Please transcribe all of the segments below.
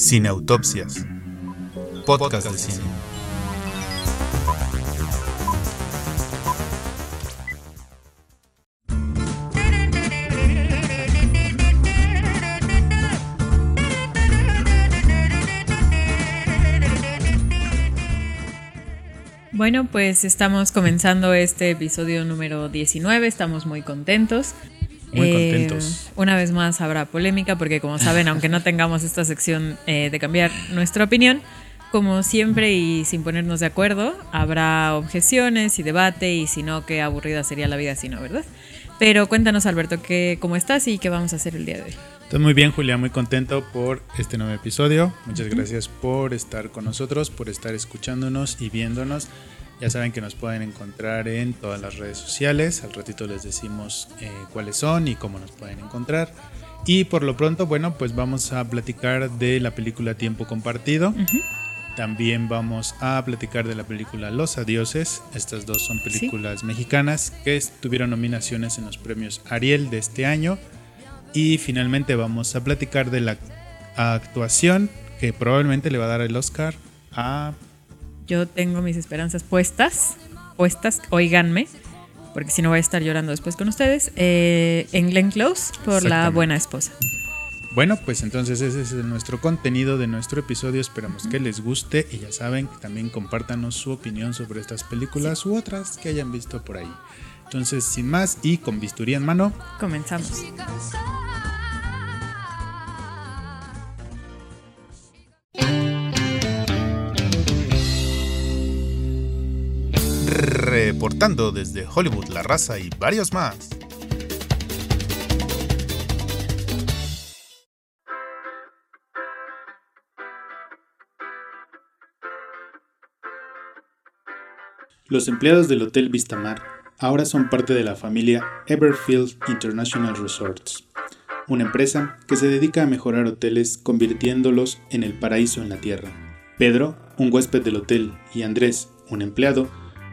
Cineautopsias. Podcast de cine. Bueno, pues estamos comenzando este episodio número 19, estamos muy contentos. Muy Eh, contentos. una vez más habrá polémica porque como saben, aunque no tengamos esta sección eh, de cambiar nuestra opinión, como siempre y sin ponernos de acuerdo, habrá objeciones y debate y si no, qué aburrida sería la vida si no, ¿verdad? Pero cuéntanos Alberto, ¿qué, ¿cómo estás y qué vamos a hacer el día de hoy? Estoy muy bien, Julia, muy contento por este nuevo episodio. Muchas gracias por estar con nosotros, por estar escuchándonos y viéndonos. Ya saben que nos pueden encontrar en todas las redes sociales. Al ratito les decimos eh, cuáles son y cómo nos pueden encontrar. Y por lo pronto, bueno, pues vamos a platicar de la película Tiempo Compartido. También vamos a platicar de la película Los Adioses. Estas dos son películas mexicanas que tuvieron nominaciones en los premios Ariel de este año. Y finalmente vamos a platicar de la actuación que probablemente le va a dar el Oscar a... Yo tengo mis esperanzas puestas, puestas, oíganme, porque si no voy a estar llorando después con ustedes, eh, en Glenn Close por la buena esposa. Bueno, pues entonces ese es nuestro contenido de nuestro episodio. Esperamos que les guste y ya saben también compártanos su opinión sobre estas películas u otras que hayan visto por ahí. Entonces, sin más y con bisturí en mano, Comenzamos. Reportando desde Hollywood, La Raza y varios más. Los empleados del Hotel Vistamar ahora son parte de la familia Everfield International Resorts, una empresa que se dedica a mejorar hoteles convirtiéndolos en el paraíso en la tierra. Pedro, un huésped del hotel, y Andrés, un empleado,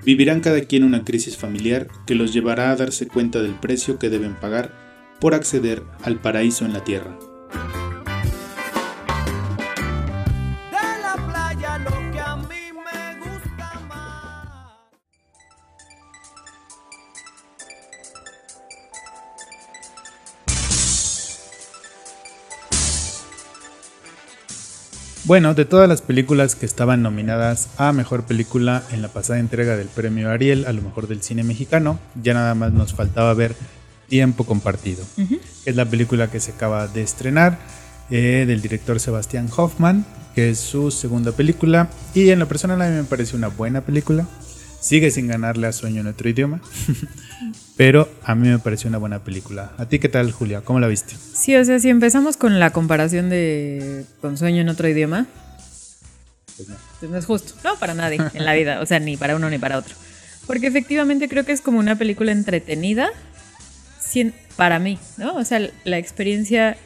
vivirán cada quien una crisis familiar que los llevará a darse cuenta del precio que deben pagar por acceder al paraíso en la tierra. Bueno, de todas las películas que estaban nominadas a Mejor Película en la pasada entrega del Premio Ariel, a lo mejor del cine mexicano, ya nada más nos faltaba ver Tiempo Compartido, que es la película que se acaba de estrenar eh, del director Sebastián Hoffman, que es su segunda película, y en lo personal a mí me parece una buena película. Sigue sin ganarle a Sueño en otro idioma, pero a mí me pareció una buena película. ¿A ti qué tal, Julia? ¿Cómo la viste? Sí, o sea, si empezamos con la comparación de con sueño en otro idioma, Pues no. pues no es justo, no para nadie en la vida, o sea, ni para uno ni para otro. Porque efectivamente creo que es como una película entretenida para mí, ¿no? O sea, la experiencia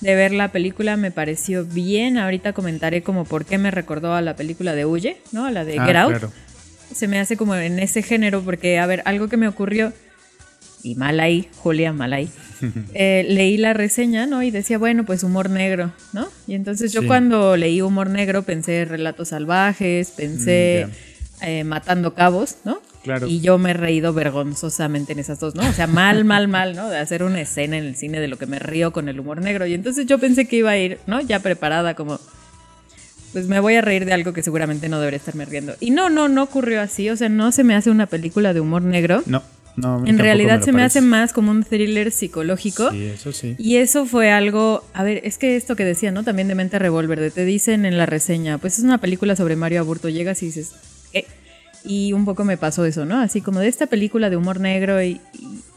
de ver la película me pareció bien. Ahorita comentaré como por qué me recordó a la película de Huye, ¿no? A la de Ah, Get Out. claro. Se me hace como en ese género porque, a ver, algo que me ocurrió, y mal ahí, Julia, mal ahí, eh, leí la reseña, ¿no? Y decía, bueno, pues humor negro, ¿no? Y entonces yo Sí. cuando leí humor negro pensé relatos salvajes, pensé Mm, eh, matando cabos, ¿no? Claro. Y yo me he reído vergonzosamente en esas dos, ¿no? O sea, mal, mal, mal, ¿no? De hacer una escena en el cine de lo que me río con el humor negro. Y entonces yo pensé que iba a ir, ¿no? Ya preparada como, pues me voy a reír de algo que seguramente no debería estarme riendo. Y no, no, no ocurrió así. O sea, no se me hace una película de humor negro. No, no. En realidad se me hace más como un thriller psicológico. Sí, eso sí. Y eso fue algo, a ver, es que esto que decía, ¿no? También de Mente Revolver, de te dicen en la reseña, pues es una película sobre Mario Aburto, llegas y dices, ¿qué? Y un poco me pasó eso, ¿no? Así como de esta película de humor negro y,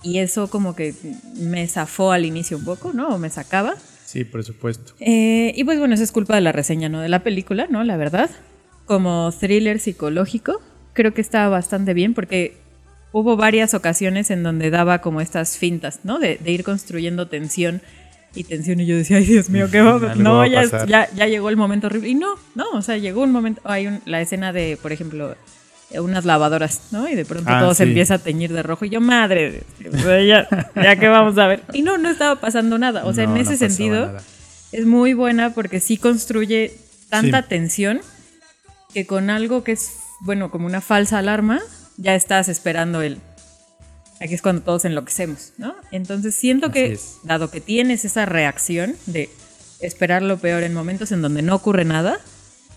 y- eso como que me zafó al inicio un poco, ¿no? O me sacaba. Sí, por supuesto. Eh, y pues bueno, eso es culpa de la reseña, no de la película, ¿no? La verdad. Como thriller psicológico, creo que estaba bastante bien porque hubo varias ocasiones en donde daba como estas fintas, ¿no? De, de ir construyendo tensión y tensión y yo decía, ay Dios mío, ¿qué va? No, va ya, ya, ya llegó el momento horrible. Y no, no, o sea, llegó un momento, hay un- la escena de, por ejemplo, unas lavadoras, ¿no? Y de pronto Ah, todo se empieza a teñir de rojo y yo, madre, ya, ya que vamos a ver. Y no, no estaba pasando nada. O sea, No, en no ese pasaba sentido, nada. es muy buena porque sí construye tanta Sí. tensión que con algo que es, bueno, como una falsa alarma, ya estás esperando el... Aquí es cuando todos enloquecemos, ¿no? Entonces siento Así que, es. dado que tienes esa reacción de esperar lo peor en momentos en donde no ocurre nada,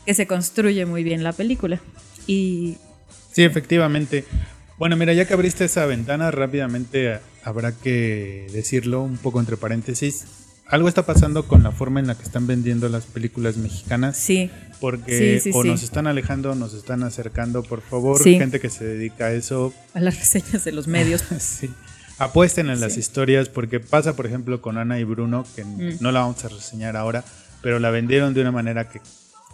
que se construye muy bien la película. Y Sí, efectivamente. Bueno, mira, ya que abriste esa ventana, rápidamente eh, habrá que decirlo un poco entre paréntesis. Algo está pasando con la forma en la que están vendiendo las películas mexicanas. sí, Porque Sí, sí, o sí. nos están alejando o nos están acercando, por favor, gente que se dedica a eso, a las reseñas de los medios. sí, apuesten en las historias, porque pasa, por ejemplo, con Ana y Bruno, que Mm. no la vamos a reseñar ahora, pero la vendieron de una manera que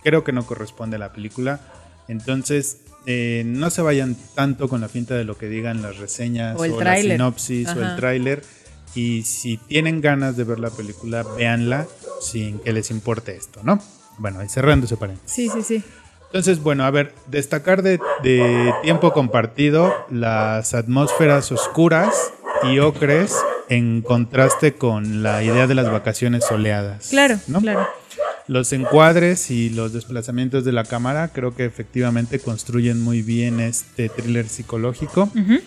creo que no corresponde a la película. Entonces, eh, no se vayan tanto con la finta de lo que digan las reseñas O el la sinopsis o el tráiler. Y si tienen ganas de ver la película, véanla sin que les importe esto, ¿no? Bueno, y cerrando ese paréntesis. Sí, sí, sí. Entonces, bueno, a ver, destacar de, de tiempo compartido las atmósferas oscuras y ocres en contraste con la idea de las vacaciones soleadas. Claro, ¿no? claro. Los encuadres y los desplazamientos de la cámara creo que efectivamente construyen muy bien este thriller psicológico. Ujú.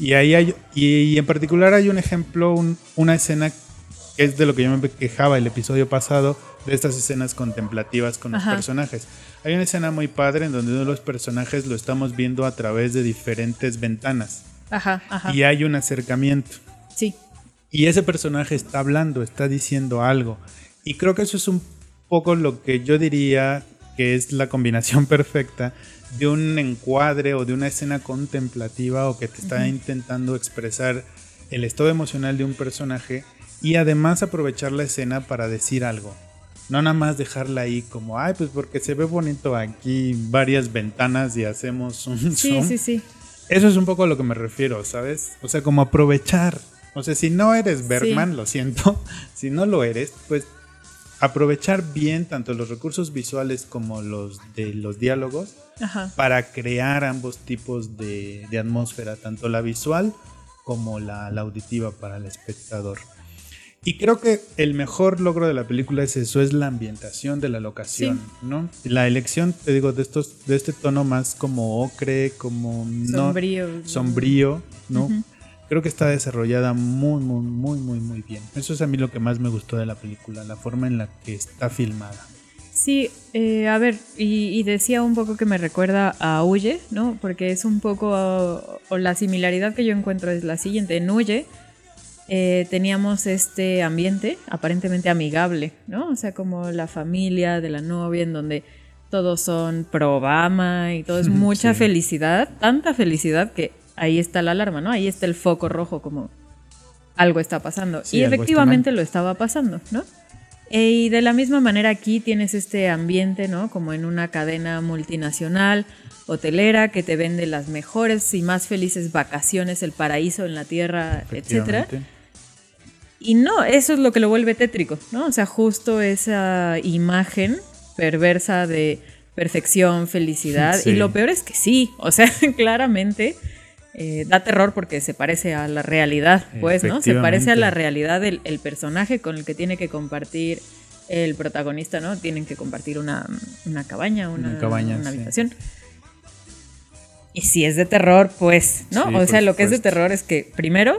Y ahí hay, y, en particular hay un ejemplo, un- una escena que es de lo que yo me quejaba el episodio pasado, de estas escenas contemplativas con los Ajá. personajes. Hay una escena muy padre en donde uno de los personajes lo estamos viendo a través de diferentes ventanas Ajá, ajá. y hay un acercamiento. Sí, Y ese personaje está hablando, está diciendo algo. Y creo que eso es un poco lo que yo diría que es la combinación perfecta de un encuadre o de una escena contemplativa o que te está intentando expresar el estado emocional de un personaje y además aprovechar la escena para decir algo. No nada más dejarla ahí como, ay, pues porque se ve bonito aquí varias ventanas y hacemos un sí, zoom. sí, sí. Eso es un poco a lo que me refiero, ¿sabes? O sea, como aprovechar. O sea, si no eres Bergman, lo siento. Si no lo eres, pues aprovechar bien tanto los recursos visuales como los de los diálogos Ajá. para crear ambos tipos de, de atmósfera, tanto la visual como la, la auditiva para el espectador. Y creo que el mejor logro de la película es eso, es la ambientación de la locación, ¿no? La elección, te digo, de estos, de este tono más como ocre, como no, Sombrío. sombrío, ¿no? Creo que está desarrollada muy, muy, muy, muy, muy bien. Eso es a mí lo que más me gustó de la película, la forma en la que está filmada. Sí, eh, a ver, y, y decía un poco que me recuerda a Huye, ¿no? Porque es un poco, o, o la similaridad que yo encuentro es la siguiente. En Huye eh, teníamos este ambiente aparentemente amigable, ¿no? O sea, como la familia de la novia, en donde todos son pro Obama y todo es mucha Sí. felicidad, tanta felicidad que ahí está la alarma, ¿no? Ahí está el foco rojo como algo está pasando. Sí, y efectivamente lo estaba pasando, ¿no? E- y de la misma manera aquí tienes este ambiente, ¿no? Como en una cadena multinacional, hotelera, que te vende las mejores y más felices vacaciones, el paraíso en la tierra, etcétera. Y no, eso es lo que lo vuelve tétrico, ¿no? O sea, justo esa imagen perversa de perfección, felicidad. Sí. Y lo peor es que sí, o sea, claramente eh, da terror porque se parece a la realidad, pues, ¿no? Se parece a la realidad del el personaje con el que tiene que compartir el protagonista, ¿no? Tienen que compartir una, una cabaña, una, Una cabaña, una sí. habitación. Y si es de terror, pues, ¿no? Sí, o sea, lo que es de terror es que, primero,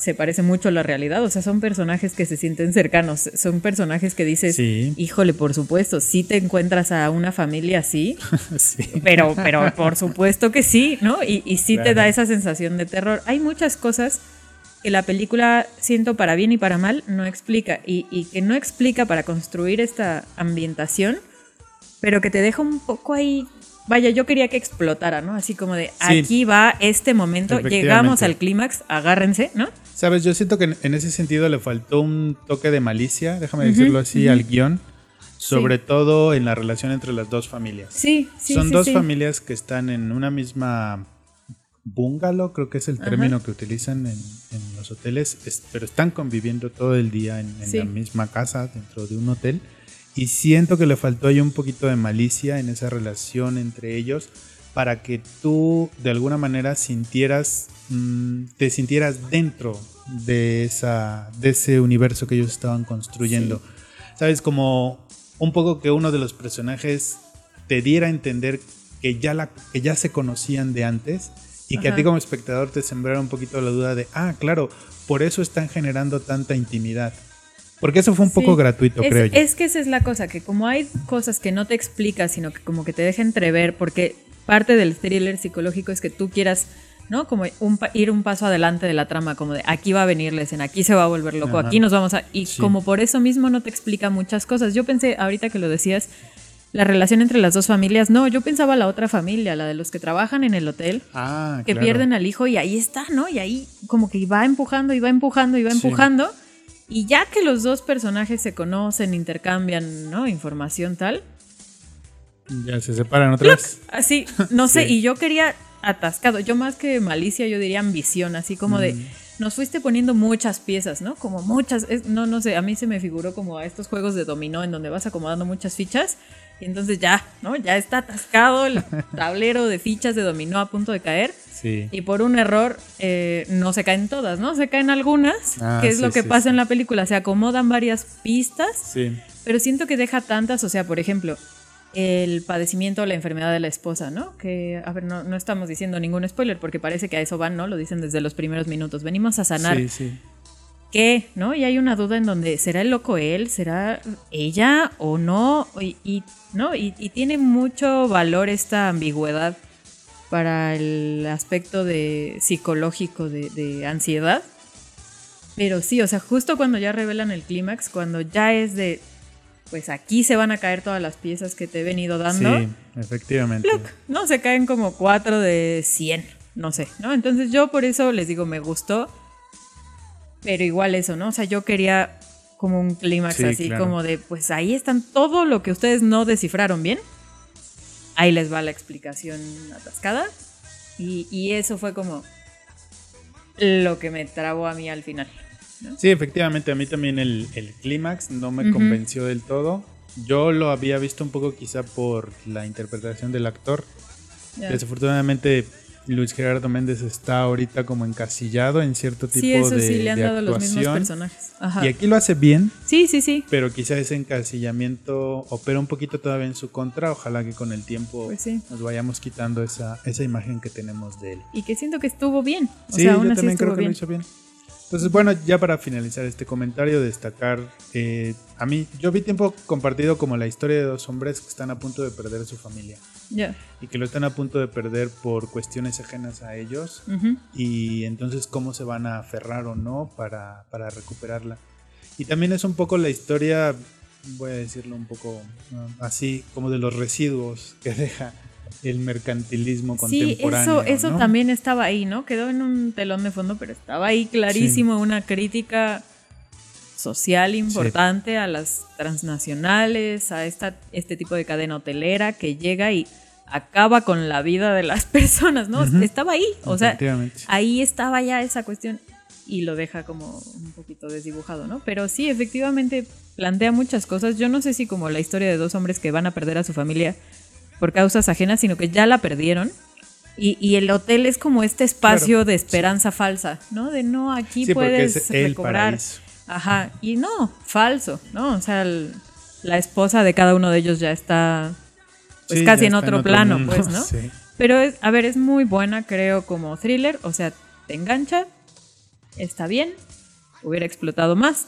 se parece mucho a la realidad. O sea, son personajes que se sienten cercanos. Son personajes que dices, Sí. híjole, por supuesto, si te encuentras a una familia así, sí. pero, pero por supuesto que sí, ¿no? Y, y sí te da esa sensación de terror. Hay muchas cosas que la película, siento para bien y para mal, no explica. Y, y que no explica para construir esta ambientación, pero que te deja un poco ahí. Vaya, yo quería que explotara, ¿no? Así como de Sí. aquí va este momento, llegamos al clímax, agárrense, ¿no? Sabes, yo siento que en, ese sentido le faltó un toque de malicia, déjame decirlo así, al guion, sobre todo en la relación entre las dos familias. Sí, sí. Son sí, dos familias que están en una misma bungalow, creo que es el Ajá. término que utilizan en, en los hoteles, es- pero están conviviendo todo el día en, en la misma casa, dentro de un hotel. Y siento que le faltó ahí un poquito de malicia en esa relación entre ellos para que tú de alguna manera sintieras, mm, te sintieras dentro de, esa, de ese universo que ellos estaban construyendo. ¿sabes? Como un poco que uno de los personajes te diera a entender que ya, la, que ya se conocían de antes y que a ti como espectador te sembrara un poquito la duda de, ah, claro, por eso están generando tanta intimidad. Porque eso fue un poco Sí. gratuito, es, creo yo. es que esa es la cosa, que como hay cosas que no te explicas, sino que como que te deja entrever, porque parte del thriller psicológico es que tú quieras, ¿no? Como un ir un paso adelante de la trama, como de aquí va a venir la escena, aquí se va a volver loco, Ajá. aquí nos vamos a... Y Sí. como por eso mismo no te explica muchas cosas. Yo pensé, ahorita que lo decías, la relación entre las dos familias, no, yo pensaba la otra familia, la de los que trabajan en el hotel. Ah, que claro. pierden al hijo y ahí está, ¿no? Y ahí como que va empujando y va empujando y va Sí. Y ya que los dos personajes se conocen, intercambian, ¿no? Información tal. Ya se separan otra vez. Así, no sé, Sí. y yo quería atascado. Yo más que malicia, yo diría ambición, así como de... Mm. Nos fuiste poniendo muchas piezas, ¿no? Como muchas, es- no, no sé, a mí se me figuró como a estos juegos de dominó en donde vas acomodando muchas fichas y entonces ya, ¿no? Ya está atascado el tablero de fichas de dominó a punto de caer. Sí. Y por un error eh, no se caen todas, ¿no? Se caen algunas, Ah, que es sí, lo que sí, pasa en la película. Se acomodan varias pistas, Sí. pero siento que deja tantas, o sea, por ejemplo, el padecimiento o la enfermedad de la esposa, ¿no? Que, a ver, no, no estamos diciendo ningún spoiler porque parece que a eso van, ¿no? Lo dicen desde los primeros minutos. Venimos a sanar. Sí, sí. ¿Qué? ¿No? Y hay una duda en donde, ¿será el loco él? ¿Será ella o no? Y, y- ¿no? Y, y tiene mucho valor esta ambigüedad para el aspecto de psicológico de, de ansiedad. Pero sí, o sea, justo cuando ya revelan el clímax, cuando ya es de, pues aquí se van a caer todas las piezas que te he venido dando. Sí, efectivamente. ¡pluc! No, se caen como 4 de 100, no sé, ¿no? Entonces yo por eso les digo, me gustó, pero igual eso, ¿no? O sea, yo quería como un clímax Sí, así, claro. como de, pues ahí están todo lo que ustedes no descifraron bien, ahí les va la explicación atascada, y, y eso fue como lo que me trabó a mí al final. Sí, efectivamente, a mí también el, el clímax no me convenció del todo. Yo lo había visto un poco quizá por la interpretación del actor. Desafortunadamente, Luis Gerardo Méndez está ahorita como encasillado en cierto tipo Sí, eso de, sí, le han dado los mismos personajes. Ajá. Y aquí lo hace bien, Sí, sí, sí. pero quizá ese encasillamiento opera un poquito todavía en su contra. Ojalá que con el tiempo Pues sí. nos vayamos quitando esa, esa imagen que tenemos de él. Y que siento que estuvo bien. O sí, sea, aún yo así también creo que bien. lo hizo bien. Entonces, bueno, ya para finalizar este comentario, destacar, eh, a mí, yo vi tiempo compartido como la historia de dos hombres que están a punto de perder su familia Ya. y que lo están a punto de perder por cuestiones ajenas a ellos y entonces cómo se van a aferrar o no para, para recuperarla. Y también es un poco la historia, voy a decirlo un poco así, como de los residuos que deja el mercantilismo Sí, contemporáneo. eso, eso ¿no? también estaba ahí, ¿no? Quedó en un telón de fondo, pero estaba ahí clarísimo una crítica social importante a las transnacionales, a esta, este tipo de cadena hotelera que llega y acaba con la vida de las personas, ¿no? Estaba ahí, o sea, Efectivamente. ahí estaba ya esa cuestión y lo deja como un poquito desdibujado, ¿no? Pero sí, efectivamente plantea muchas cosas. Yo no sé si como la historia de dos hombres que van a perder a su familia por causas ajenas, sino que ya la perdieron. Y, y el hotel es como este espacio Claro, de esperanza falsa, ¿no? De no, aquí Sí, puedes es el recobrar. paraíso. Ajá, y no, falso, ¿no? O sea, el- la esposa de cada uno de ellos ya está pues Sí, casi en otro, plano, mundo, pues, ¿no? sí. Pero, es, a ver, es muy buena, creo, como thriller. O sea, te engancha, está bien, hubiera explotado más.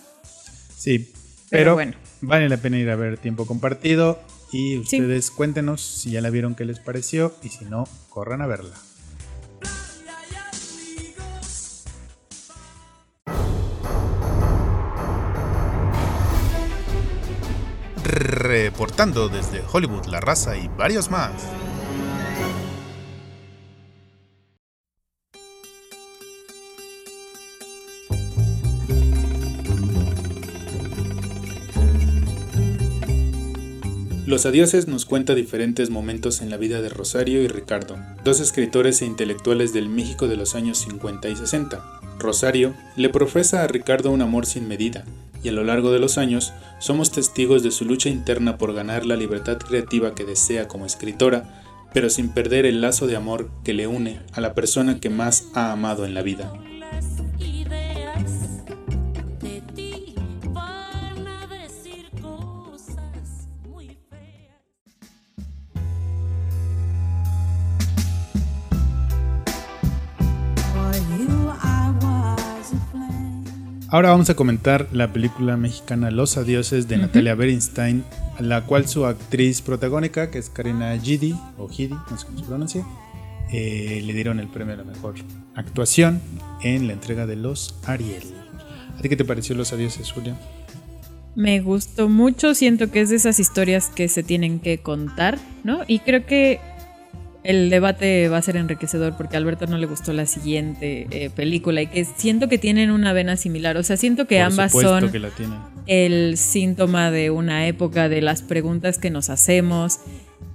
Sí, Pero pero, bueno. vale la pena ir a ver tiempo compartido y ustedes cuéntenos si ya la vieron qué les pareció y si no, corran a verla. Reportando desde Hollywood, La Raza y varios más. Los Adioses nos cuenta diferentes momentos en la vida de Rosario y Ricardo, dos escritores e intelectuales del México de los años 50 y 60. Rosario le profesa a Ricardo un amor sin medida, y a lo largo de los años somos testigos de su lucha interna por ganar la libertad creativa que desea como escritora, pero sin perder el lazo de amor que le une a la persona que más ha amado en la vida. Ahora vamos a comentar la película mexicana Los Adioses de Natalia Berinstein, la cual su actriz protagónica, que es Karina Gidi, o Gidi, no sé cómo se pronuncia, eh, le dieron el premio a la mejor actuación en la entrega de los Ariel. ¿A ti qué te pareció Los Adioses, Julia? Me gustó mucho, siento que es de esas historias que se tienen que contar, ¿no? Y creo que el debate va a ser enriquecedor porque a Alberto no le gustó la siguiente eh, película y que siento que tienen una vena similar, o sea, siento que Por ambas son que el síntoma de una época, de las preguntas que nos hacemos.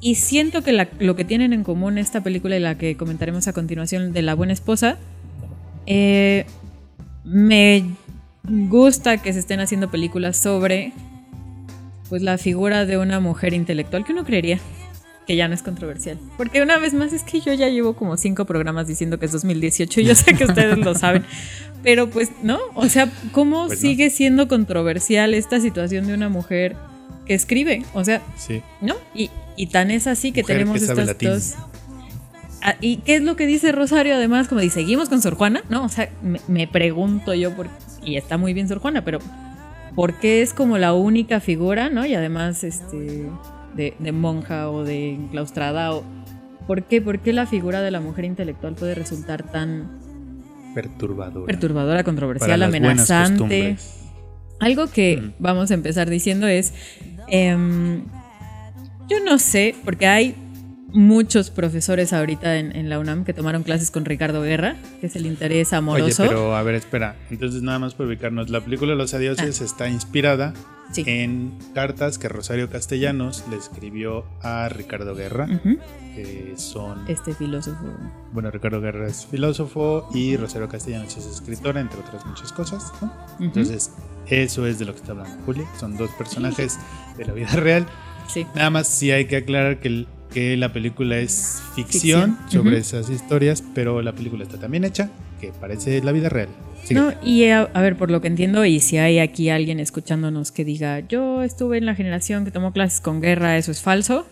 Y siento que la- lo que tienen en común esta película y la que comentaremos a continuación de La Buena Esposa, eh, me gusta que se estén haciendo películas sobre pues la figura de una mujer intelectual que uno creería que ya no es controversial. Porque una vez más es que yo ya llevo como cinco programas diciendo que es 2018 y yo sé que ustedes lo saben. Pero pues no, o sea, ¿cómo Pues no. sigue siendo controversial esta situación de una mujer que escribe? O sea, Sí. ¿no? Y, y tan es así que Mujer tenemos que sabe estas latín. dos. Ah, ¿Y qué es lo que dice Rosario además? Como dice, ¿seguimos con Sor Juana? No, o sea, me, me pregunto yo, por, y está muy bien Sor Juana, pero ¿por qué es como la única figura, ¿no? Y además, este, de, de monja o de enclaustrada, o, ¿por qué? ¿Por qué la figura de la mujer intelectual puede resultar tan Perturbadora. perturbadora, controversial, amenazante? Algo que Mm. vamos a empezar diciendo es, em, yo no sé, porque hay muchos profesores ahorita en, en la UNAM que tomaron clases con Ricardo Guerra, que es el interés Oye, amoroso. pero a ver, espera. Entonces, nada más por ubicarnos, la película Los Adioses está inspirada Ah. Sí. en cartas que Rosario Castellanos le escribió a Ricardo Guerra, que son. Este filósofo. Bueno, Ricardo Guerra es filósofo y Rosario Castellanos es escritora, entre otras muchas cosas. ¿no? Entonces, eso es de lo que está hablando Julia. Son dos personajes de la vida real. sí. Nada más sí hay que aclarar que, el- que la película es ficción, Ficción. sobre esas historias, pero la película está también hecha, que parece la vida real. Sigue. No, y a, a ver, por lo que entiendo, y si hay aquí alguien escuchándonos que diga, yo estuve en la generación que tomó clases con guerra, eso es falso,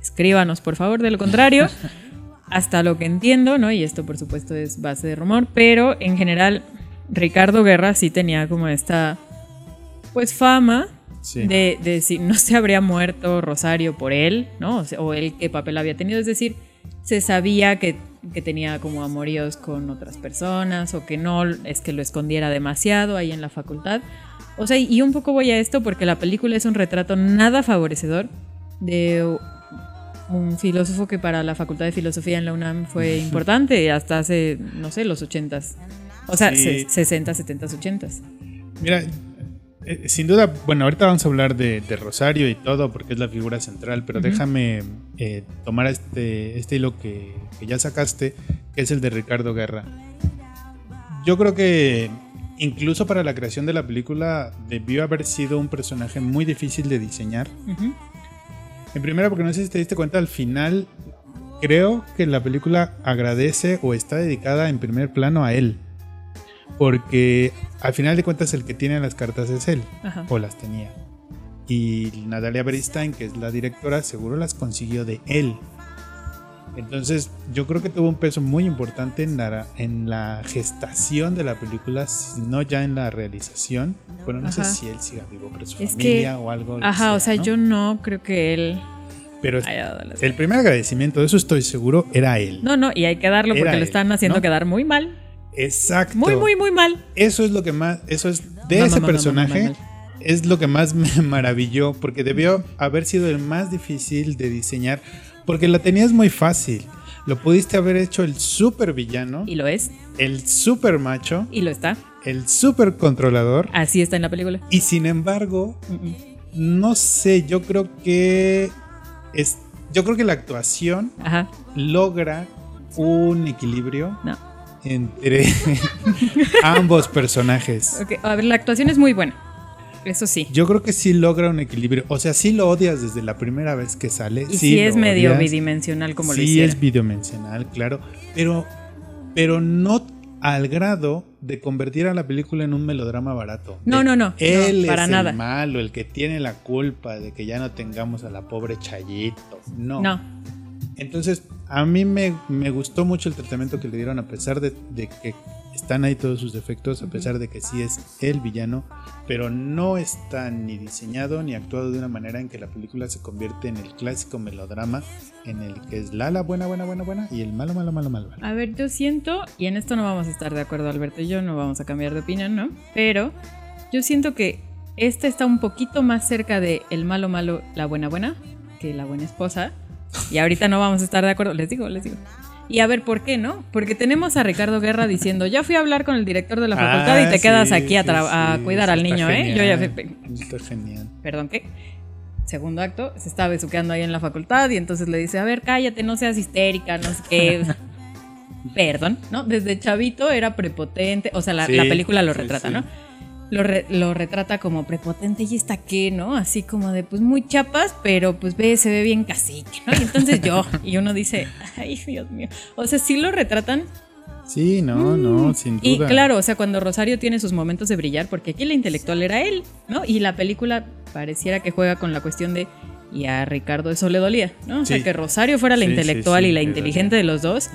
escríbanos por favor, de lo contrario, hasta lo que entiendo, ¿no? Y esto por supuesto es base de rumor, pero en general Ricardo Guerra sí tenía como esta, pues fama Sí. de, de si no se habría muerto Rosario por él, ¿no? O, sea, o él qué papel había tenido, es decir, se sabía que, que tenía como amoríos con otras personas o que no es que lo escondiera demasiado ahí en la facultad. O sea, y un poco voy a esto porque la película es un retrato nada favorecedor de un filósofo que para la Facultad de Filosofía en la UNAM fue importante hasta hace, no sé, los ochentas. O sea, Sí. se- 60, 70, 80. Mira, eh, sin duda, bueno, ahorita vamos a hablar de, de Rosario y todo porque es la figura central, pero déjame eh, tomar este, este hilo que, que ya sacaste, que es el de Ricardo Guerra. Yo creo que incluso para la creación de la película debió haber sido un personaje muy difícil de diseñar. Ujú. En primera, porque no sé si te diste cuenta, al final creo que la película agradece o está dedicada en primer plano a él. Porque al final de cuentas el que tiene las cartas es él, Ajá. o las tenía. Y Natalia Beristain, que es la directora, seguro las consiguió de él. Entonces yo creo que tuvo un peso muy importante en la, en la gestación de la película, no ya en la realización. Bueno, no sé si él siga vivo, pero su Es que- familia o algo. Ajá, o sea, ¿no? yo no creo que él Pero el primer agradecimiento, de eso estoy seguro, era él. No, no, y hay que darlo porque lo están haciendo ¿no? quedar muy mal. Exacto. Muy, muy, muy mal. Eso es lo que más, eso es de ese personaje. Es lo que más me maravilló porque debió haber sido el más difícil de diseñar porque la tenías muy fácil. Lo pudiste haber hecho el super villano, Y lo es, el super macho, y lo está. el super controlador Así está en la película. y sin embargo, Mm, mm. no sé, yo creo que es yo creo que la actuación Ajá, logra un equilibrio no. Entre ambos personajes. Ok, a ver, la actuación es muy buena. Eso sí. Yo creo que sí logra un equilibrio. O sea, sí lo odias desde la primera vez que sale. Y sí sí, es medio odias. bidimensional como lo sí es bidimensional, claro. Pero, pero no al grado de convertir a la película en un melodrama barato. No, no, no, Él no, para es nada. el malo, el que tiene la culpa de que ya no tengamos a la pobre Chayito. No. No, Entonces, a mí me, me gustó mucho el tratamiento que le dieron, a pesar de, de que están ahí todos sus defectos, a pesar de que sí es el villano, pero no está ni diseñado ni actuado de una manera en que la película se convierte en el clásico melodrama en el que es Lala buena, buena, buena, buena y el malo, malo, malo, malo. malo. A ver, yo siento, y en esto no vamos a estar de acuerdo Alberto y yo, no vamos a cambiar de opinión, ¿no? Pero yo siento que esta está un poquito más cerca de el malo, malo, la buena, buena, que la buena esposa. Y ahorita no vamos a estar de acuerdo, les digo, les digo. Y a ver, ¿por qué no? Porque tenemos a Ricardo Guerra diciendo, ya fui a hablar con el director de la facultad Ah, y te quedas aquí a, sí, a cuidar al niño, ¿eh? Yo ya fui- Está genial. perdón, ¿qué? Segundo acto, se está besuqueando ahí en la facultad y entonces le dice, a ver, cállate, no seas histérica, no sé qué. perdón, ¿no? Desde chavito era prepotente, o sea, la, Sí, la película lo retrata. ¿no? Lo, re- lo retrata como prepotente y está qué, ¿no? Así como de, pues muy chapas, pero pues ve, se ve bien cacique, ¿no? Y entonces yo, y uno dice, ay, Dios mío. O sea, sí lo retratan Sí, no, no, sin Mm. y duda. claro, o sea, cuando Rosario tiene sus momentos de brillar, porque aquí la intelectual era él, ¿no? Y la película pareciera que juega con la cuestión de. Y a Ricardo eso le dolía, ¿no? O sea, que Rosario fuera la Sí, intelectual sí, y la inteligente de los dos.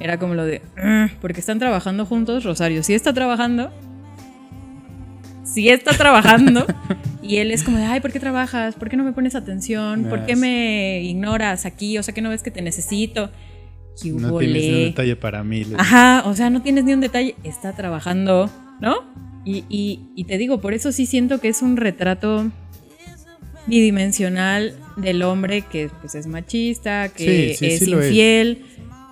Era como lo de. "Ugh", porque están trabajando juntos. Rosario sí está trabajando. Sí está trabajando. y él es como de, ay, ¿por qué trabajas? ¿Por qué no me pones atención? ¿Por qué me ignoras aquí? O sea, que no ves que te necesito. ¿Qué No hubo, tienes ni un le? detalle para mí. le- Ajá, o sea, no tienes ni un detalle, está trabajando, ¿no? Y, y- y te digo, por eso sí siento que es un retrato bidimensional del hombre que pues, es machista, que Sí, sí, es sí lo es.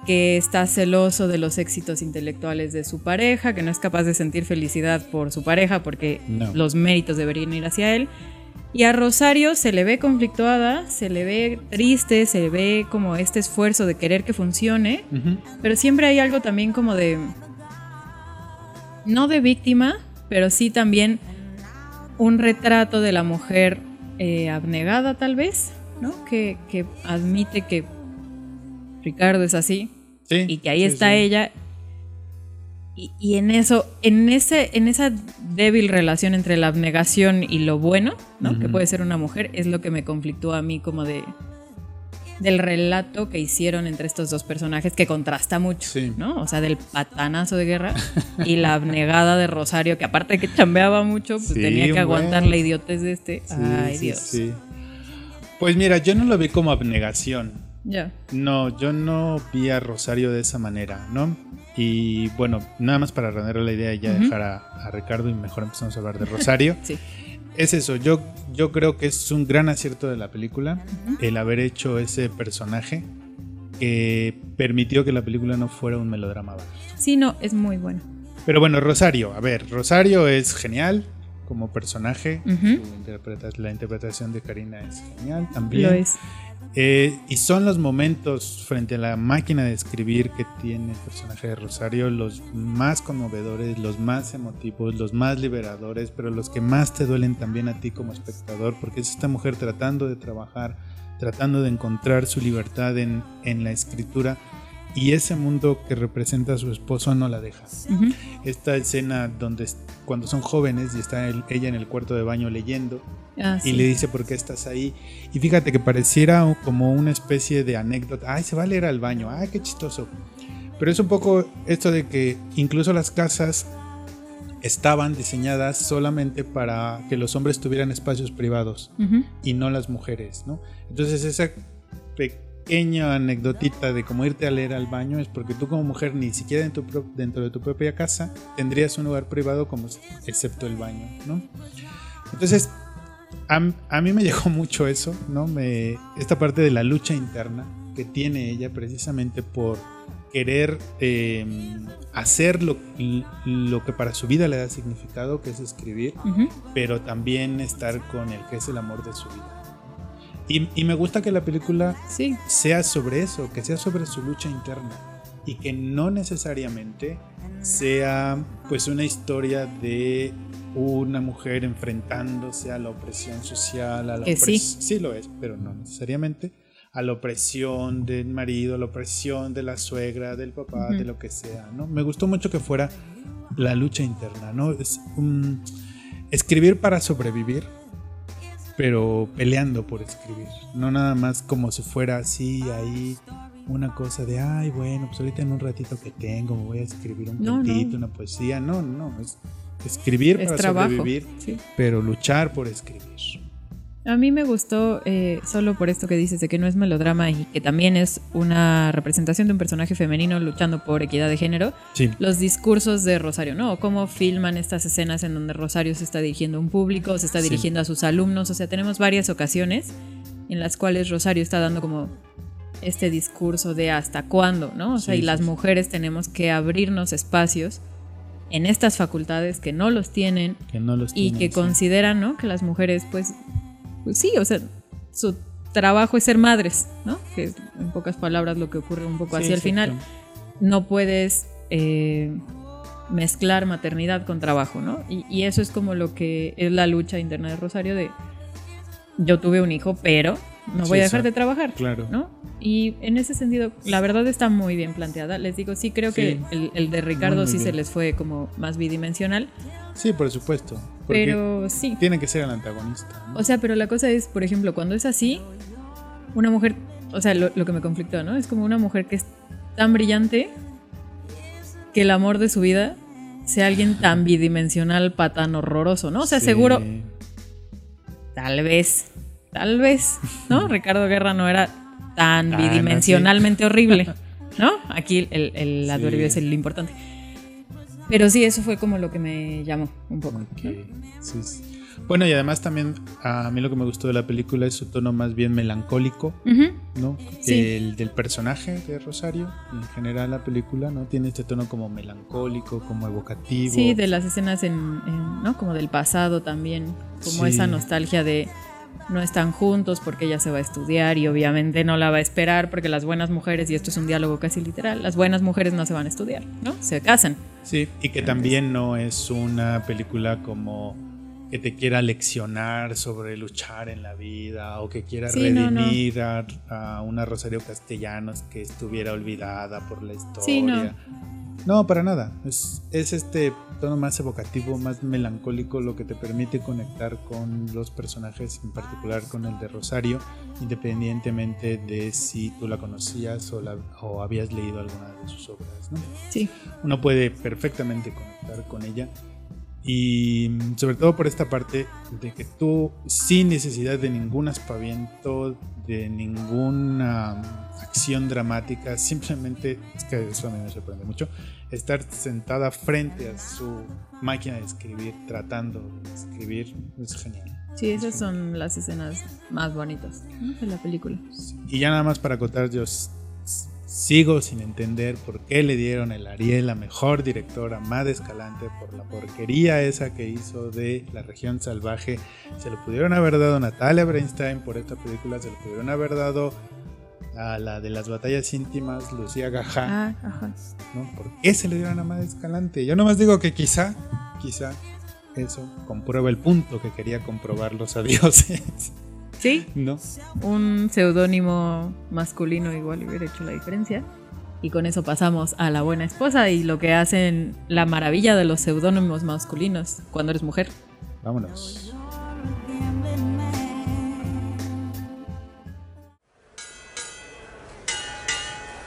Que está celoso de los éxitos intelectuales de su pareja, que no es capaz de sentir felicidad por su pareja porque No. los méritos deberían ir hacia él. Y a Rosario se le ve conflictuada, se le ve triste, se le ve como este esfuerzo de querer que funcione, pero siempre hay algo también como de. No de víctima, pero sí también un retrato de la mujer eh, abnegada, tal vez, ¿no? Que, que admite que Ricardo es así Sí, y que ahí sí, está sí. ella. Y, y en eso, en ese, en esa débil relación entre la abnegación y lo bueno, ¿no? Que puede ser una mujer, es lo que me conflictúa a mí como de del relato que hicieron entre estos dos personajes que contrasta mucho, Sí. ¿no? O sea, del patanazo de guerra y la abnegada de Rosario, que aparte de que chambeaba mucho, pues Sí, tenía que aguantar la idiotez de este. Sí, Ay, Dios. Pues mira, yo no lo vi como abnegación. No, yo no vi a Rosario de esa manera, ¿no? Y bueno, nada más para render la idea y ya dejar a, a Ricardo y mejor empezamos a hablar de Rosario. Sí. Es eso, yo, yo creo que es un gran acierto de la película el haber hecho ese personaje que permitió que la película no fuera un melodrama. barato. Sí, no, es muy bueno. Pero bueno, Rosario, a ver, Rosario es genial como personaje. La interpretación de Karina es genial también. Lo es. Eh, y son los momentos frente a la máquina de escribir que tiene el personaje de Rosario los más conmovedores, los más emotivos, los más liberadores, pero los que más te duelen también a ti como espectador, porque es esta mujer tratando de trabajar, tratando de encontrar su libertad en, en la escritura y ese mundo que representa a su esposo no la deja. Ujú. Esta escena donde cuando son jóvenes y está el- ella en el cuarto de baño leyendo Ah, y sí. le dice por qué estás ahí. Y fíjate que pareciera como una especie de anécdota. Ay, se va a leer al baño. Ay, qué chistoso. Pero es un poco esto de que incluso las casas estaban diseñadas solamente para que los hombres tuvieran espacios privados Ujú. y no las mujeres, ¿no? Entonces esa pequeña anecdotita de cómo irte a leer al baño es porque tú como mujer ni siquiera en tu pro- dentro de tu propia casa tendrías un lugar privado como excepto el baño, ¿no? Entonces a, a mí me llegó mucho eso, ¿no? Me, esta parte de la lucha interna que tiene ella precisamente por querer eh, hacer lo, lo que para su vida le da significado, que es escribir, pero también estar con el que es el amor de su vida. Y, y me gusta que la película Sí. sea sobre eso, que sea sobre su lucha interna y que no necesariamente sea pues una historia de una mujer enfrentándose a la opresión social, a la sí. sí lo es, pero no necesariamente a la opresión del marido, a la opresión de la suegra, del papá, de lo que sea, ¿no? Me gustó mucho que fuera la lucha interna, ¿no? Es escribir para sobrevivir, pero peleando por escribir, no nada más como si fuera así ahí una cosa de, ay, bueno, pues ahorita en un ratito que tengo me voy a escribir un No, una poesía. No, no, es escribir Es para trabajo, sobrevivir, sí. pero luchar por escribir. A mí me gustó eh, solo por esto que dices de que no es melodrama y que también es una representación de un personaje femenino luchando por equidad de género. Sí, Los discursos de Rosario, ¿no? O cómo filman estas escenas en donde Rosario se está dirigiendo a un público, se está Sí. dirigiendo a sus alumnos. O sea, tenemos varias ocasiones en las cuales Rosario está dando como este discurso de hasta cuándo, ¿no? O sea, Sí, y las mujeres tenemos que abrirnos espacios en estas facultades que no los tienen que no los y tienen, que consideran, ¿no? Que las mujeres, pues, pues sí, o sea, su trabajo es ser madres, ¿no? Que es en pocas palabras lo que ocurre un poco Sí, así al final. No puedes eh, mezclar maternidad con trabajo, ¿no? Y, y eso es como lo que es la lucha interna de Rosario de yo tuve un hijo, pero no Sí, voy a dejar de trabajar. Claro. ¿no? Y en ese sentido, la verdad está muy bien planteada. Les digo, sí creo que el, el de Ricardo Muy, muy sí se les fue como más bidimensional, Sí, por supuesto. Pero sí. tiene que ser el antagonista. ¿no? O sea, pero la cosa es, por ejemplo, cuando es así, una mujer, o sea, lo, lo que me conflictó, ¿no? Es como una mujer que es tan brillante que el amor de su vida sea alguien tan bidimensional, patán, horroroso, ¿no? O sea, Sí. seguro, tal vez, tal vez, ¿no? Ricardo Guerra no era tan Tan bidimensionalmente horrible, ¿no? Aquí el, el Sí. adverbio es el importante. Pero sí, eso fue como lo que me llamó un poco. Sí, sí. Bueno, y además también a mí lo que me gustó de la película es su tono más bien melancólico. ¿no? Sí. Del, del personaje de Rosario. En general la película, ¿no? Tiene este tono como melancólico, como evocativo. Sí, de las escenas en, en, ¿no? Como del pasado también, como Sí. esa nostalgia de no están juntos porque ella se va a estudiar y obviamente no la va a esperar porque las buenas mujeres, y esto es un diálogo casi literal, las buenas mujeres no se van a estudiar, ¿no? Se casan. Sí, y que también no es una película como que te quiera leccionar sobre luchar en la vida o que quiera Sí, no, no. redimir A, a una Rosario Castellanos que estuviera olvidada por la historia. Sí, no. No, para nada. Es, es este tono más evocativo, más melancólico, lo que te permite conectar con los personajes, en particular con el de Rosario, independientemente de si tú la conocías o, la, o habías leído alguna de sus obras. ¿no? Sí, uno puede perfectamente conectar con ella. Y mm, sobre todo por esta parte de que tú, sin necesidad de ningún aspaviento, de ninguna acción dramática, simplemente, es que eso a mí me sorprende mucho, estar sentada frente a su máquina de escribir, tratando de escribir, es genial. sí, esas son las escenas más bonitas ¿no? de la película. Y ya nada más para acotar, yo sigo sin entender por qué le dieron el Ariel a mejor directora Mad Escalante por la porquería esa que hizo de La región salvaje. Se lo pudieron haber dado a Natalia Bernstein por esta película, se lo pudieron haber dado a la de las batallas íntimas, Lucía Gajá. Ah, ajá. ¿no? ¿Por qué se le dieron a Mad Escalante? Yo nomás digo que quizá, quizá eso comprueba el punto que quería comprobar los adioses. Sí, ¿No? un seudónimo masculino igual hubiera hecho la diferencia. Y con eso pasamos a la buena esposa y lo que hacen la maravilla de los seudónimos masculinos cuando eres mujer. Vámonos.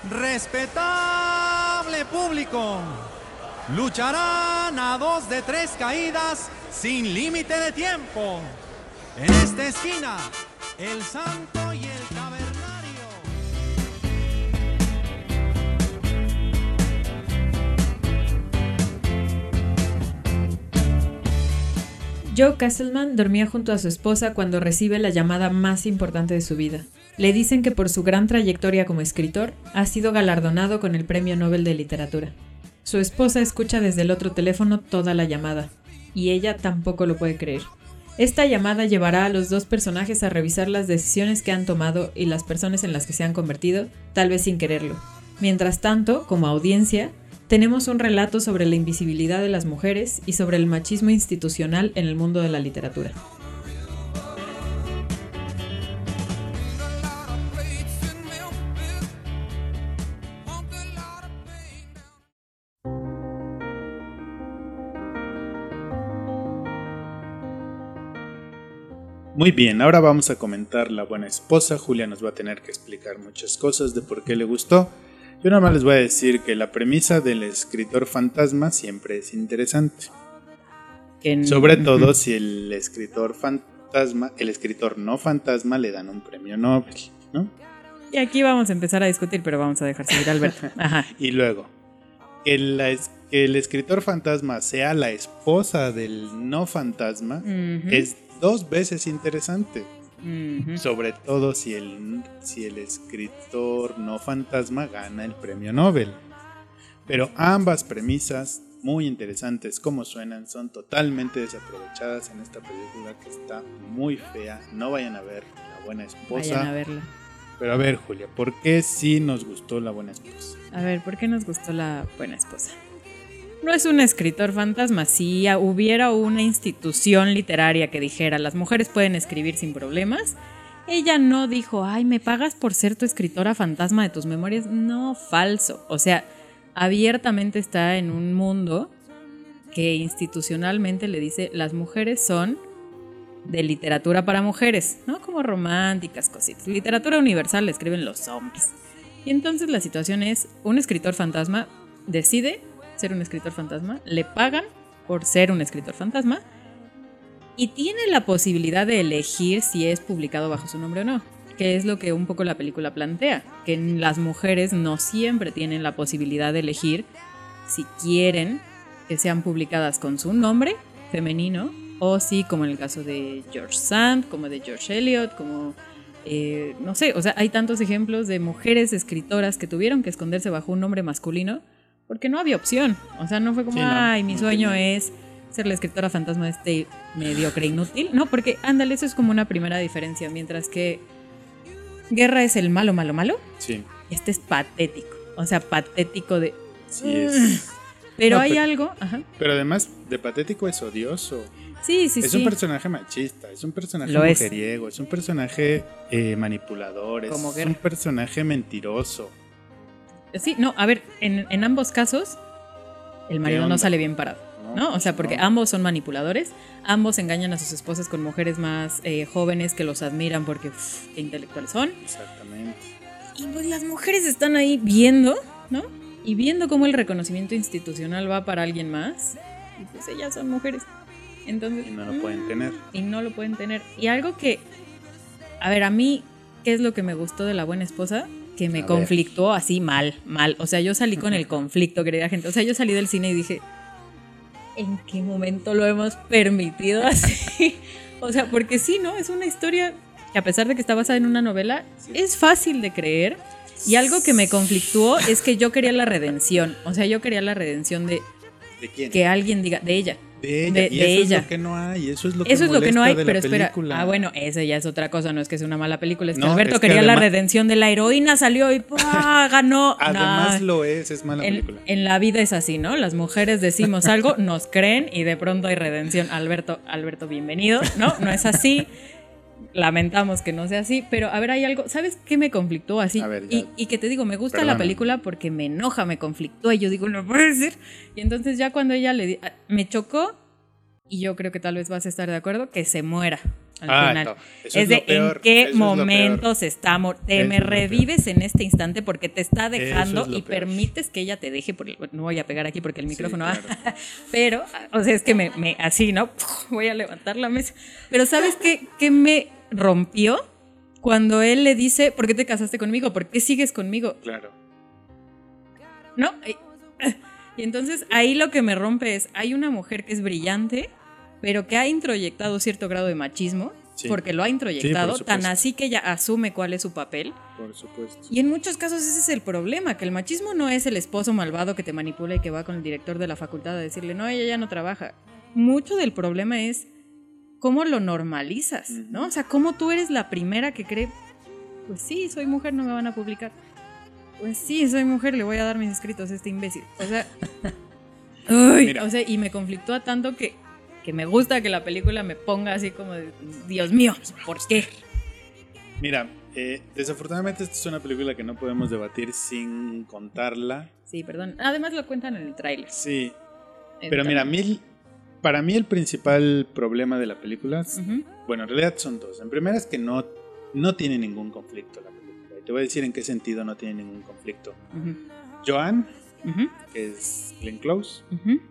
Respetable público, lucharán a dos de tres caídas sin límite de tiempo. En esta esquina, el santo y el Joe Castleman dormía junto a su esposa cuando recibe la llamada más importante de su vida. Le dicen que por su gran trayectoria como escritor ha sido galardonado con el Premio Nobel de Literatura. Su esposa escucha desde el otro teléfono toda la llamada, y ella tampoco lo puede creer. Esta llamada llevará a los dos personajes a revisar las decisiones que han tomado y las personas en las que se han convertido, tal vez sin quererlo. Mientras tanto, como audiencia, tenemos un relato sobre la invisibilidad de las mujeres y sobre el machismo institucional en el mundo de la literatura. Muy bien, ahora vamos a comentar La Buena Esposa. Julia nos va a tener que explicar muchas cosas de por qué le gustó. Yo nada más les voy a decir que la premisa del escritor fantasma siempre es interesante. Sobre todo si el escritor fantasma, el escritor no fantasma le dan un premio Nobel, ¿no? Y aquí vamos a empezar a discutir, pero vamos a dejar seguir a Alberto. Ajá. Y luego, que, la es- que el escritor fantasma sea la esposa del no fantasma es dos veces interesante. Sobre todo si el, si el escritor no fantasma gana el premio Nobel. Pero ambas premisas, muy interesantes como suenan, son totalmente desaprovechadas en esta película que está muy fea. No vayan a ver La Buena Esposa. Vayan a verla. Pero a ver, Julia, ¿por qué sí nos gustó La Buena Esposa? A ver, ¿por qué nos gustó la buena esposa? No es un escritor fantasma. Si hubiera una institución literaria que dijera las mujeres pueden escribir sin problemas, ella no dijo, ay, ¿me pagas por ser tu escritora fantasma de tus memorias? No, falso. O sea, abiertamente está en un mundo que institucionalmente le dice las mujeres son de literatura para mujeres, ¿no? Como románticas, cositas. Literatura universal la escriben los hombres. Y entonces la situación es, un escritor fantasma decide ser un escritor fantasma, le pagan por ser un escritor fantasma y tiene la posibilidad de elegir si es publicado bajo su nombre o no, que es lo que un poco la película plantea, que las mujeres no siempre tienen la posibilidad de elegir si quieren que sean publicadas con su nombre femenino o si, como en el caso de George Sand, como de George Eliot, como eh, no sé, o sea, hay tantos ejemplos de mujeres escritoras que tuvieron que esconderse bajo un nombre masculino porque no había opción. O sea, no fue como, Sí, no, ay, mi no sueño tenía. es ser la escritora fantasma de este mediocre inútil. No, porque, ándale, eso es como una primera diferencia. Mientras que Guerra es el malo, malo, malo, Sí, este es patético. O sea, patético de... sí es. Pero No, hay pero- algo... Ajá. Pero además de patético es odioso. Sí, sí, es sí. un personaje machista, es un personaje Lo es. mujeriego, es. un personaje eh, manipulador, es Como un personaje mentiroso. Sí, no, a ver, en, en ambos casos, el marido no sale bien parado. ¿no? O sea, pues porque ambos son manipuladores, ambos engañan a sus esposas con mujeres más eh, jóvenes que los admiran porque uf, qué intelectuales son. Exactamente. Y pues las mujeres están ahí viendo, ¿no? Y viendo cómo el reconocimiento institucional va para alguien más. Y pues ellas son mujeres. Entonces. Y no lo pueden tener. Y no lo pueden tener. Y algo que. A ver, a mí, ¿qué es lo que me gustó de la buena esposa? Que me A ver. conflictuó así mal, mal. O sea, yo salí con el conflicto, querida gente. O sea, yo salí del cine y dije. ¿En qué momento lo hemos permitido así? o sea, porque sí, ¿no? Es una historia que a pesar de que está basada en una novela, es fácil de creer. Y algo que me conflictuó es que yo quería la redención. O sea, yo quería la redención de ¿De quién? que alguien diga, de ella. De ella. de- y de eso ella. es lo que no hay. Eso es lo que Eso es lo que no hay, pero espera. película. Ah, bueno, esa ya es otra cosa, no es que sea una mala película. Es que No, Alberto es que quería la redención de la heroína, salió y ¡pah! ganó. Además lo es, es mala en, película. en la vida es así, ¿no? Las mujeres decimos algo, nos creen y de pronto hay redención. Alberto, Alberto, bienvenido. No, no es así. Lamentamos que no sea así, pero a ver, hay algo, ¿sabes qué me conflictó así? A ver, ya. y, y que te digo, me gusta la película porque me enoja, me conflictúa y yo digo, no puede ser. Y entonces ya cuando ella le ah, me chocó, y yo creo que tal vez vas a estar de acuerdo, que se muera al Ah, final. no, Es, es de peor, en qué es momento peor. se está te Eso me es revives en este instante porque te está dejando es y peor. permites que ella te deje por el- no voy a pegar aquí porque el Sí, micrófono claro. pero o sea es que me, me- así no voy a levantar la mesa pero sabes qué qué me rompió cuando él le dice ¿por qué te casaste conmigo? ¿por qué sigues conmigo? Claro. ¿no? Y, entonces ahí lo que me rompe es, hay una mujer que es brillante, pero que ha introyectado cierto grado de machismo, Sí. porque lo ha introyectado, Sí, tan así que ella asume cuál es su papel. Por supuesto. Y en muchos casos ese es el problema, que el machismo no es el esposo malvado que te manipula y que va con el director de la facultad a decirle, no, ella ya no trabaja. Mucho del problema es cómo lo normalizas, ¿no? O sea, cómo tú eres la primera que cree, pues sí, soy mujer, no me van a publicar. Pues sí, soy mujer, le voy a dar mis escritos a este imbécil. O sea, o sea, y me conflictúa tanto que, que me gusta que la película me ponga así como de, Dios mío, ¿por qué? Mira, eh, desafortunadamente esta es una película que no podemos debatir sin contarla. Sí, perdón. Además lo cuentan en el tráiler. Sí. Pero mira, mí Para mí el principal problema de la película, es- Ujú. bueno, en realidad son dos. En primera es que no, no tiene ningún conflicto la película. Y te voy a decir en qué sentido no tiene ningún conflicto. Ujú. Joan, que es Glenn Close,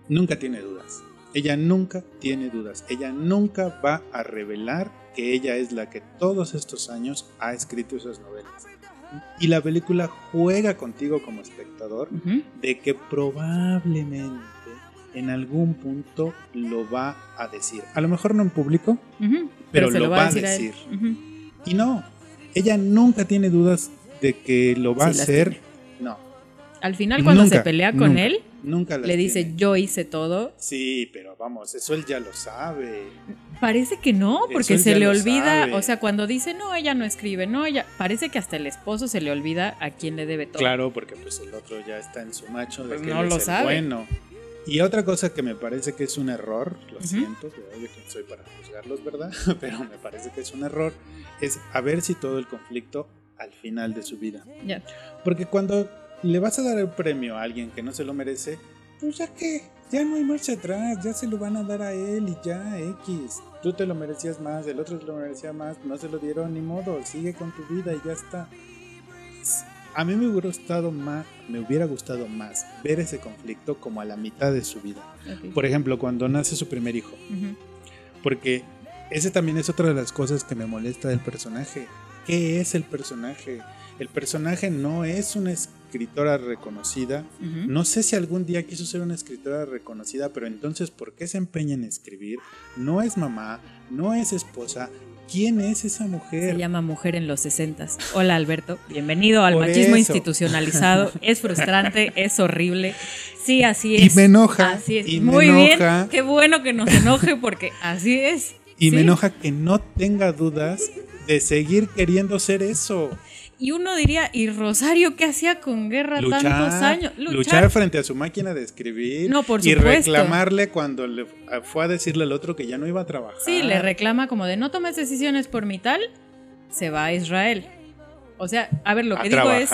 nunca tiene dudas. Ella nunca tiene dudas. Ella nunca va a revelar que ella es la que todos estos años ha escrito esas novelas. Y la película juega contigo como espectador de que probablemente en algún punto lo va a decir. A lo mejor no en público. Pero lo va a decir. Y no. Ella nunca tiene dudas de que lo va Sí, a hacer. tiene. No. Al final, cuando Nunca, se pelea con nunca, él, Nunca le dice, tiene. yo hice todo. Sí, pero vamos, eso él ya lo sabe. Parece que no, porque se le olvida, sabe. o sea, cuando dice, no, ella no escribe, no, ella, parece que hasta el esposo se le olvida a quién le debe todo. Claro, porque pues el otro ya está en su macho de Pues que no él lo es el sabe. bueno. Y otra cosa que me parece que es un error, lo siento, yo quién soy para juzgarlos, ¿verdad? Pero me parece que es un error, es haber situado el conflicto al final de su vida. Porque cuando le vas a dar el premio a alguien que no se lo merece, pues ya que, ya no hay marcha atrás, ya se lo van a dar a él y ya, X. Tú te lo merecías más, el otro se lo merecía más, no se lo dieron ni modo, sigue con tu vida y ya está. A mí me hubiera gustado más, me hubiera gustado más ver ese conflicto como a la mitad de su vida. Por ejemplo, cuando nace su primer hijo. Porque ese también es otra de las cosas que me molesta del personaje. ¿Qué es el personaje? El personaje no es una escritora reconocida. No sé si algún día quiso ser una escritora reconocida, pero entonces, ¿por qué se empeña en escribir? No es mamá, no es esposa. ¿Quién es esa mujer? Se llama Mujer en los 60. Hola Alberto, bienvenido al Por machismo eso. institucionalizado. Es frustrante, es horrible. Sí, así Y es. me enoja, Así es. y me Muy enoja. bien. Qué bueno que nos enoje porque así es. Y me enoja que no tenga dudas de seguir queriendo ser eso. Y uno diría, ¿y Rosario qué hacía con guerra tantos años? luchar frente a su máquina de escribir No, por y reclamarle cuando le fue a decirle al otro que ya no iba a trabajar. Sí, le reclama como de no tomes decisiones por mi tal, se va a Israel. O sea, a ver, lo a que digo es,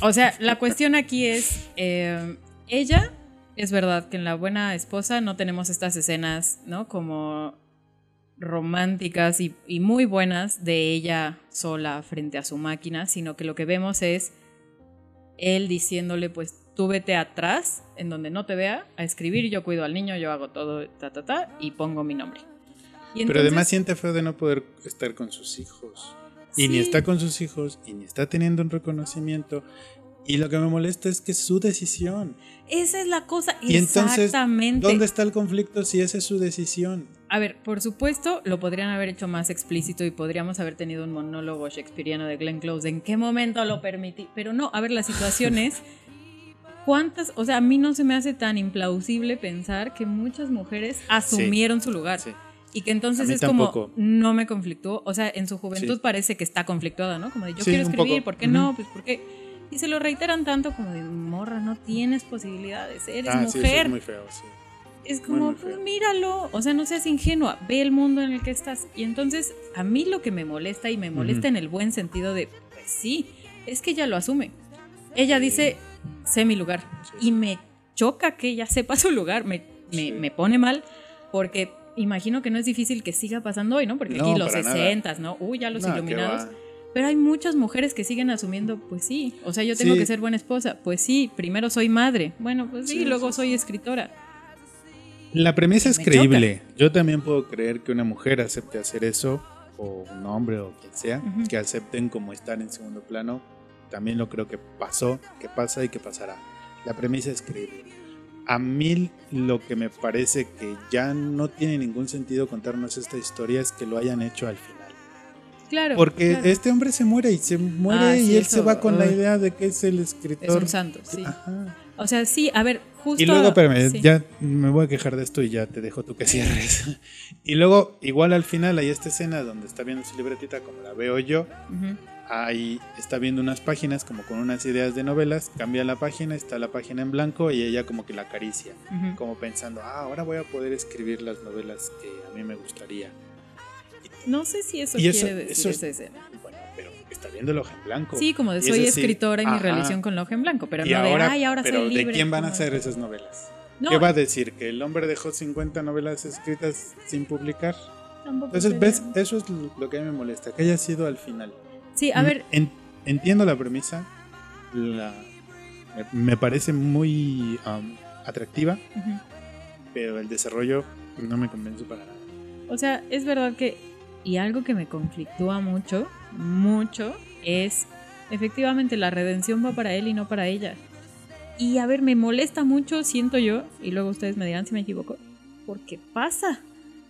o sea, la cuestión aquí es, eh, ella, es verdad que en La Buena Esposa no tenemos estas escenas, ¿no? Como románticas y, y muy buenas de ella sola frente a su máquina, sino que lo que vemos es él diciéndole, pues tú vete atrás, en donde no te vea, a escribir, yo cuido al niño, yo hago todo, ta, ta, ta, y pongo mi nombre. Y Pero entonces- además siente feo de no poder estar con sus hijos. Y ni está con sus hijos, y ni está teniendo un reconocimiento. Y lo que me molesta es que es su decisión. Esa es la cosa, Y entonces, exactamente. ¿dónde está el conflicto si esa es su decisión? A ver, por supuesto, lo podrían haber hecho más explícito y podríamos haber tenido un monólogo shakespeariano de Glenn Close. ¿En qué momento lo permití? Pero no, a ver, la situación es. ¿Cuántas? O sea, a mí no se me hace tan implausible pensar que muchas mujeres asumieron su lugar. Sí. Y que entonces es tampoco. como, no me conflictuó. O sea, en su juventud Sí. parece que está conflictuada, ¿no? Como de, yo quiero escribir. ¿por qué no? Pues, ¿por qué? Y se lo reiteran tanto como de, morra, no tienes posibilidades, eres Ah, sí, eso mujer. es muy feo, sí. Es como, pues míralo, o sea, no seas ingenua, ve el mundo en el que estás. Y entonces, a mí lo que me molesta, y me molesta en el buen sentido de, pues sí, es que ella lo asume. Ella dice, sé mi lugar. Sí. Y me choca que ella sepa su lugar, me, me, Sí. me pone mal, porque imagino que no es difícil que siga pasando hoy, ¿no? Porque No, aquí los para nada. 60, ¿no? Uy, ya los No, iluminados. Pero hay muchas mujeres que siguen asumiendo, pues sí, o sea, yo tengo Sí. que ser buena esposa, pues sí, primero soy madre, bueno, pues sí, luego soy escritora. La premisa es creíble. Yo también puedo creer que una mujer acepte hacer eso, o un hombre o quien sea, que acepten como estar en segundo plano. También lo creo que pasó, que pasa y que pasará. La premisa es creíble. A mí lo que me parece que ya no tiene ningún sentido contarnos esta historia es que lo hayan hecho al final. Claro. Porque claro. este hombre se muere y se muere Ah, y sí, él se va con la idea de que es el escritor. es un santo, sí. Ajá. O sea, sí, a ver, justo. Y luego, espérame, sí. ya me voy a quejar de esto y ya te dejo tú que cierres. y luego, igual al final hay esta escena donde está viendo su libretita como la veo yo. Ahí está viendo unas páginas como con unas ideas de novelas. Cambia la página, está la página en blanco y ella como que la acaricia. Como pensando, ah, ahora voy a poder escribir las novelas que a mí me gustaría. No sé si eso Y quiere eso- decir eso es- esa escena. Está viendo el hoja en blanco. Sí, como de soy eso sí, escritora y mi ajá. relación con la hoja en blanco, pero y no ahora, de, ay, ahora pero soy libre. ¿de quién van a ser esas novelas? No, ¿Qué va a decir? ¿Que el hombre dejó 50 novelas escritas sin publicar? tampoco Entonces, sería- ¿ves? Eso es lo que a mí me molesta, que haya sido al final. Sí, a ver, En- entiendo la premisa, la, me, me parece muy um, atractiva, ujú. pero el desarrollo no me convence para nada. O sea, es verdad que, y algo que me conflictúa mucho, mucho, es efectivamente la redención va para él y no para ella. Y a ver, me molesta mucho, siento yo, y luego ustedes me dirán si me equivoco, porque pasa.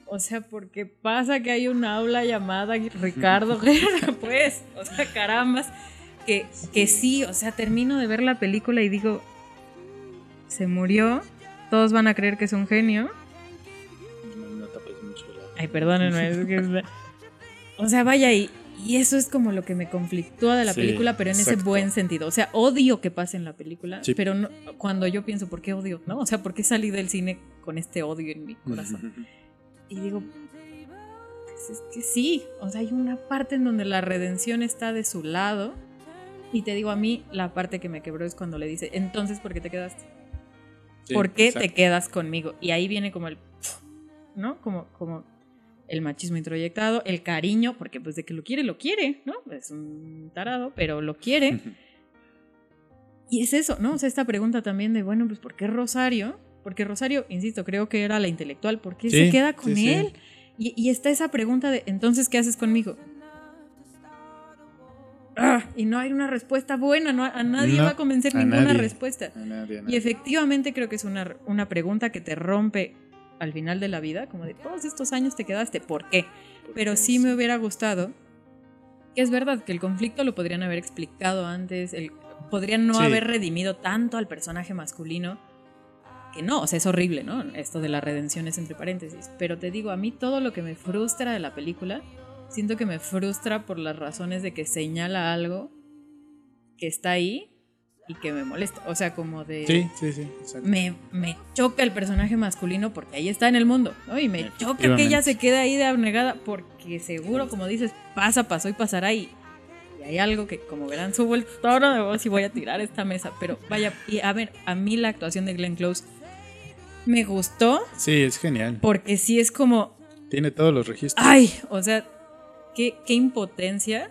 O sea, porque pasa que hay un aula llamada Ricardo Guerra, pues. O sea, carambas. Que, que sí, o sea, termino de ver la película y digo, se murió, todos van a creer que es un genio, No, no tapes mucho la... Ay, perdónenme. es que es- O sea, vaya, y, y eso es como lo que me conflictúa de la Sí, película, pero en ese exacto. buen sentido. O sea, odio que pase en la película, Sí. pero no- cuando yo pienso, ¿por qué odio? ¿No? O sea, ¿por qué salí del cine con este odio en mi corazón? Y digo, pues es que sí, o sea, hay una parte en donde la redención está de su lado. Y te digo, a mí la parte que me quebró es cuando le dice, entonces, ¿por qué te quedaste? Sí, ¿Por qué exacto. te quedas conmigo? Y ahí viene como el, ¿no? Como, como el machismo introyectado, el cariño, porque pues de que lo quiere, lo quiere, ¿no? Es un tarado, pero lo quiere. Y es eso, ¿no? O sea, esta pregunta también de, bueno, pues ¿por qué Rosario? Porque Rosario, insisto, creo que era la intelectual, ¿por qué se queda con sí, sí. él? Y, y está esa pregunta de, entonces, ¿qué haces conmigo? Ah, y no hay una respuesta buena, no, a nadie No, va a convencer a ninguna nadie. respuesta. A nadie, a Y efectivamente creo que es una, una pregunta que te rompe al final de la vida, como de todos estos años te quedaste, ¿por qué? Pero sí me hubiera gustado, que es verdad que el conflicto lo podrían haber explicado antes, el, podrían no Sí. haber redimido tanto al personaje masculino, que no, o sea, es horrible, ¿no? Esto de la redención es entre paréntesis, pero te digo, a mí todo lo que me frustra de la película, siento que me frustra por las razones de que señala algo que está ahí y que me molesta, o sea, como de Sí, sí, sí, exacto. me, me choca el personaje masculino porque ahí está en el mundo, ¿no? Y me choca que ella se quede ahí de abnegada porque seguro, como dices, pasa, pasó y pasará y, y hay algo que, como verán, subo el tono de voz y voy a tirar esta mesa. Pero vaya, y a ver, a mí la actuación de Glenn Close me gustó Sí, es genial. porque sí es como, Tiene todos los registros. ay, o sea, qué, qué impotencia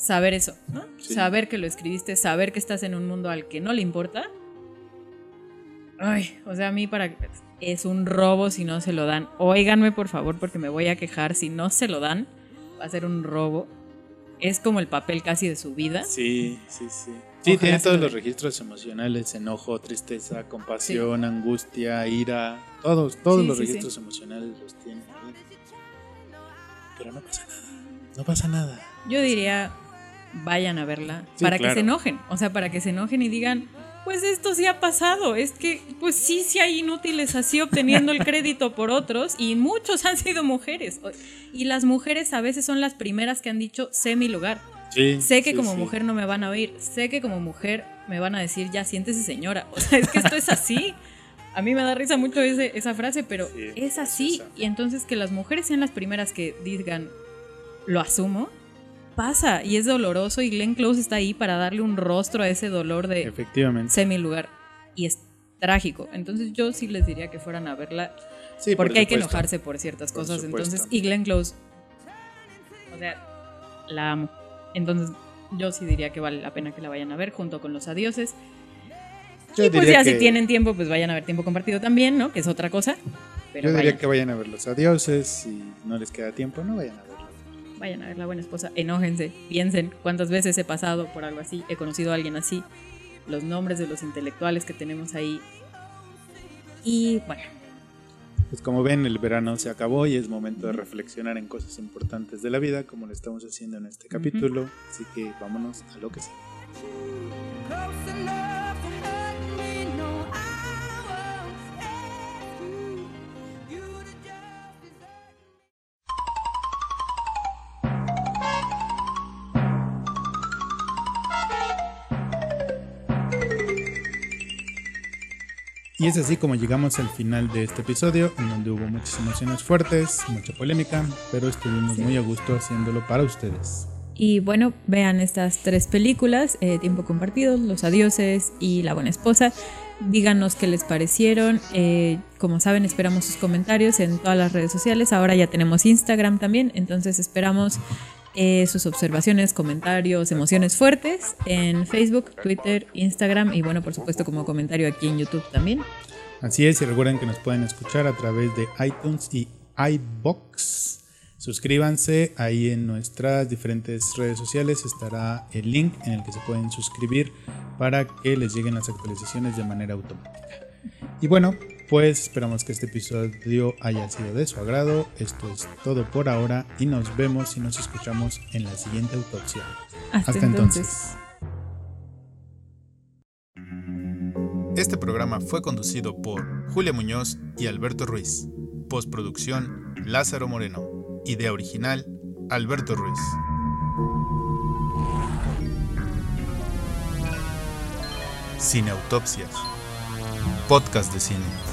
saber eso, ¿no? Sí. Saber que lo escribiste, saber que estás en un mundo al que no le importa. Ay, o sea, a mí para es un robo si no se lo dan. Óiganme por favor porque me voy a quejar si no se lo dan, va a ser un robo. Es como el papel casi de su vida. Sí, sí, sí. Sí, Ojalá tiene todos lo los registros emocionales, enojo, tristeza, compasión, angustia, ira, todos, todos Sí, los sí, sí. registros emocionales los tiene. Pero no pasa nada, no pasa nada. Yo diría, vayan a verla Sí, para que se enojen. O sea, para que se enojen y digan, pues esto sí ha pasado. Es que, pues sí, sí hay inútiles así obteniendo el crédito por otros y muchos han sido mujeres. Y las mujeres a veces son las primeras que han dicho, sé mi lugar. Sí, Sé que sí, como mujer no me van a oír. Sé que como mujer me van a decir, ya siéntese señora. O sea, es que esto es así. A mí me da risa mucho ese- esa frase, pero es así. es y entonces que las mujeres sean las primeras que digan, lo asumo, pasa. Y es doloroso y Glenn Close está ahí para darle un rostro a ese dolor de Efectivamente. sé mi lugar. Y es trágico. Entonces yo sí les diría que fueran a verla Sí, por porque hay que enojarse por ciertas Por cosas. supuesto. Entonces, y Glenn Close, o sea, la amo. Entonces, yo sí diría que vale la pena que la vayan a ver junto con los adioses. Yo y pues ya que- si tienen tiempo, pues vayan a ver tiempo compartido también, ¿no? Que es otra cosa. Pero Yo diría vayan, que vayan a ver los adioses, si no les queda tiempo, no vayan a verlo. Vayan a ver la buena esposa. Enójense, piensen cuántas veces he pasado por algo así, he conocido a alguien así, los nombres de los intelectuales que tenemos ahí. Y bueno, Pues como ven, el verano se acabó y es momento de reflexionar en cosas importantes de la vida, como lo estamos haciendo en este capítulo. Así que vámonos a lo que sigue. Y es así como llegamos al final de este episodio, en donde hubo muchas emociones fuertes, mucha polémica, pero estuvimos muy a gusto haciéndolo para ustedes. Y bueno, vean estas tres películas, eh, Tiempo Compartido, Los Adioses y La Buena Esposa. díganos qué les parecieron. Eh, como saben, esperamos sus comentarios en todas las redes sociales. Ahora ya tenemos Instagram también, entonces esperamos eh, sus observaciones, comentarios, emociones fuertes en Facebook, Twitter, Instagram y bueno, por supuesto como comentario aquí en YouTube también. Así es, y recuerden que nos pueden escuchar a través de iTunes y iBox. Suscríbanse ahí en nuestras diferentes redes sociales. Estará el link en el que se pueden suscribir para que les lleguen las actualizaciones de manera automática. Y bueno, pues esperamos que este episodio haya sido de su agrado. Esto es todo por ahora y nos vemos y nos escuchamos en la siguiente autopsia. Hasta, Hasta entonces. entonces. Este programa fue conducido por Julia Muñoz y Alberto Ruiz. Postproducción Lázaro Moreno. Idea original Alberto Ruiz. Cine Autopsias. Podcast de cine.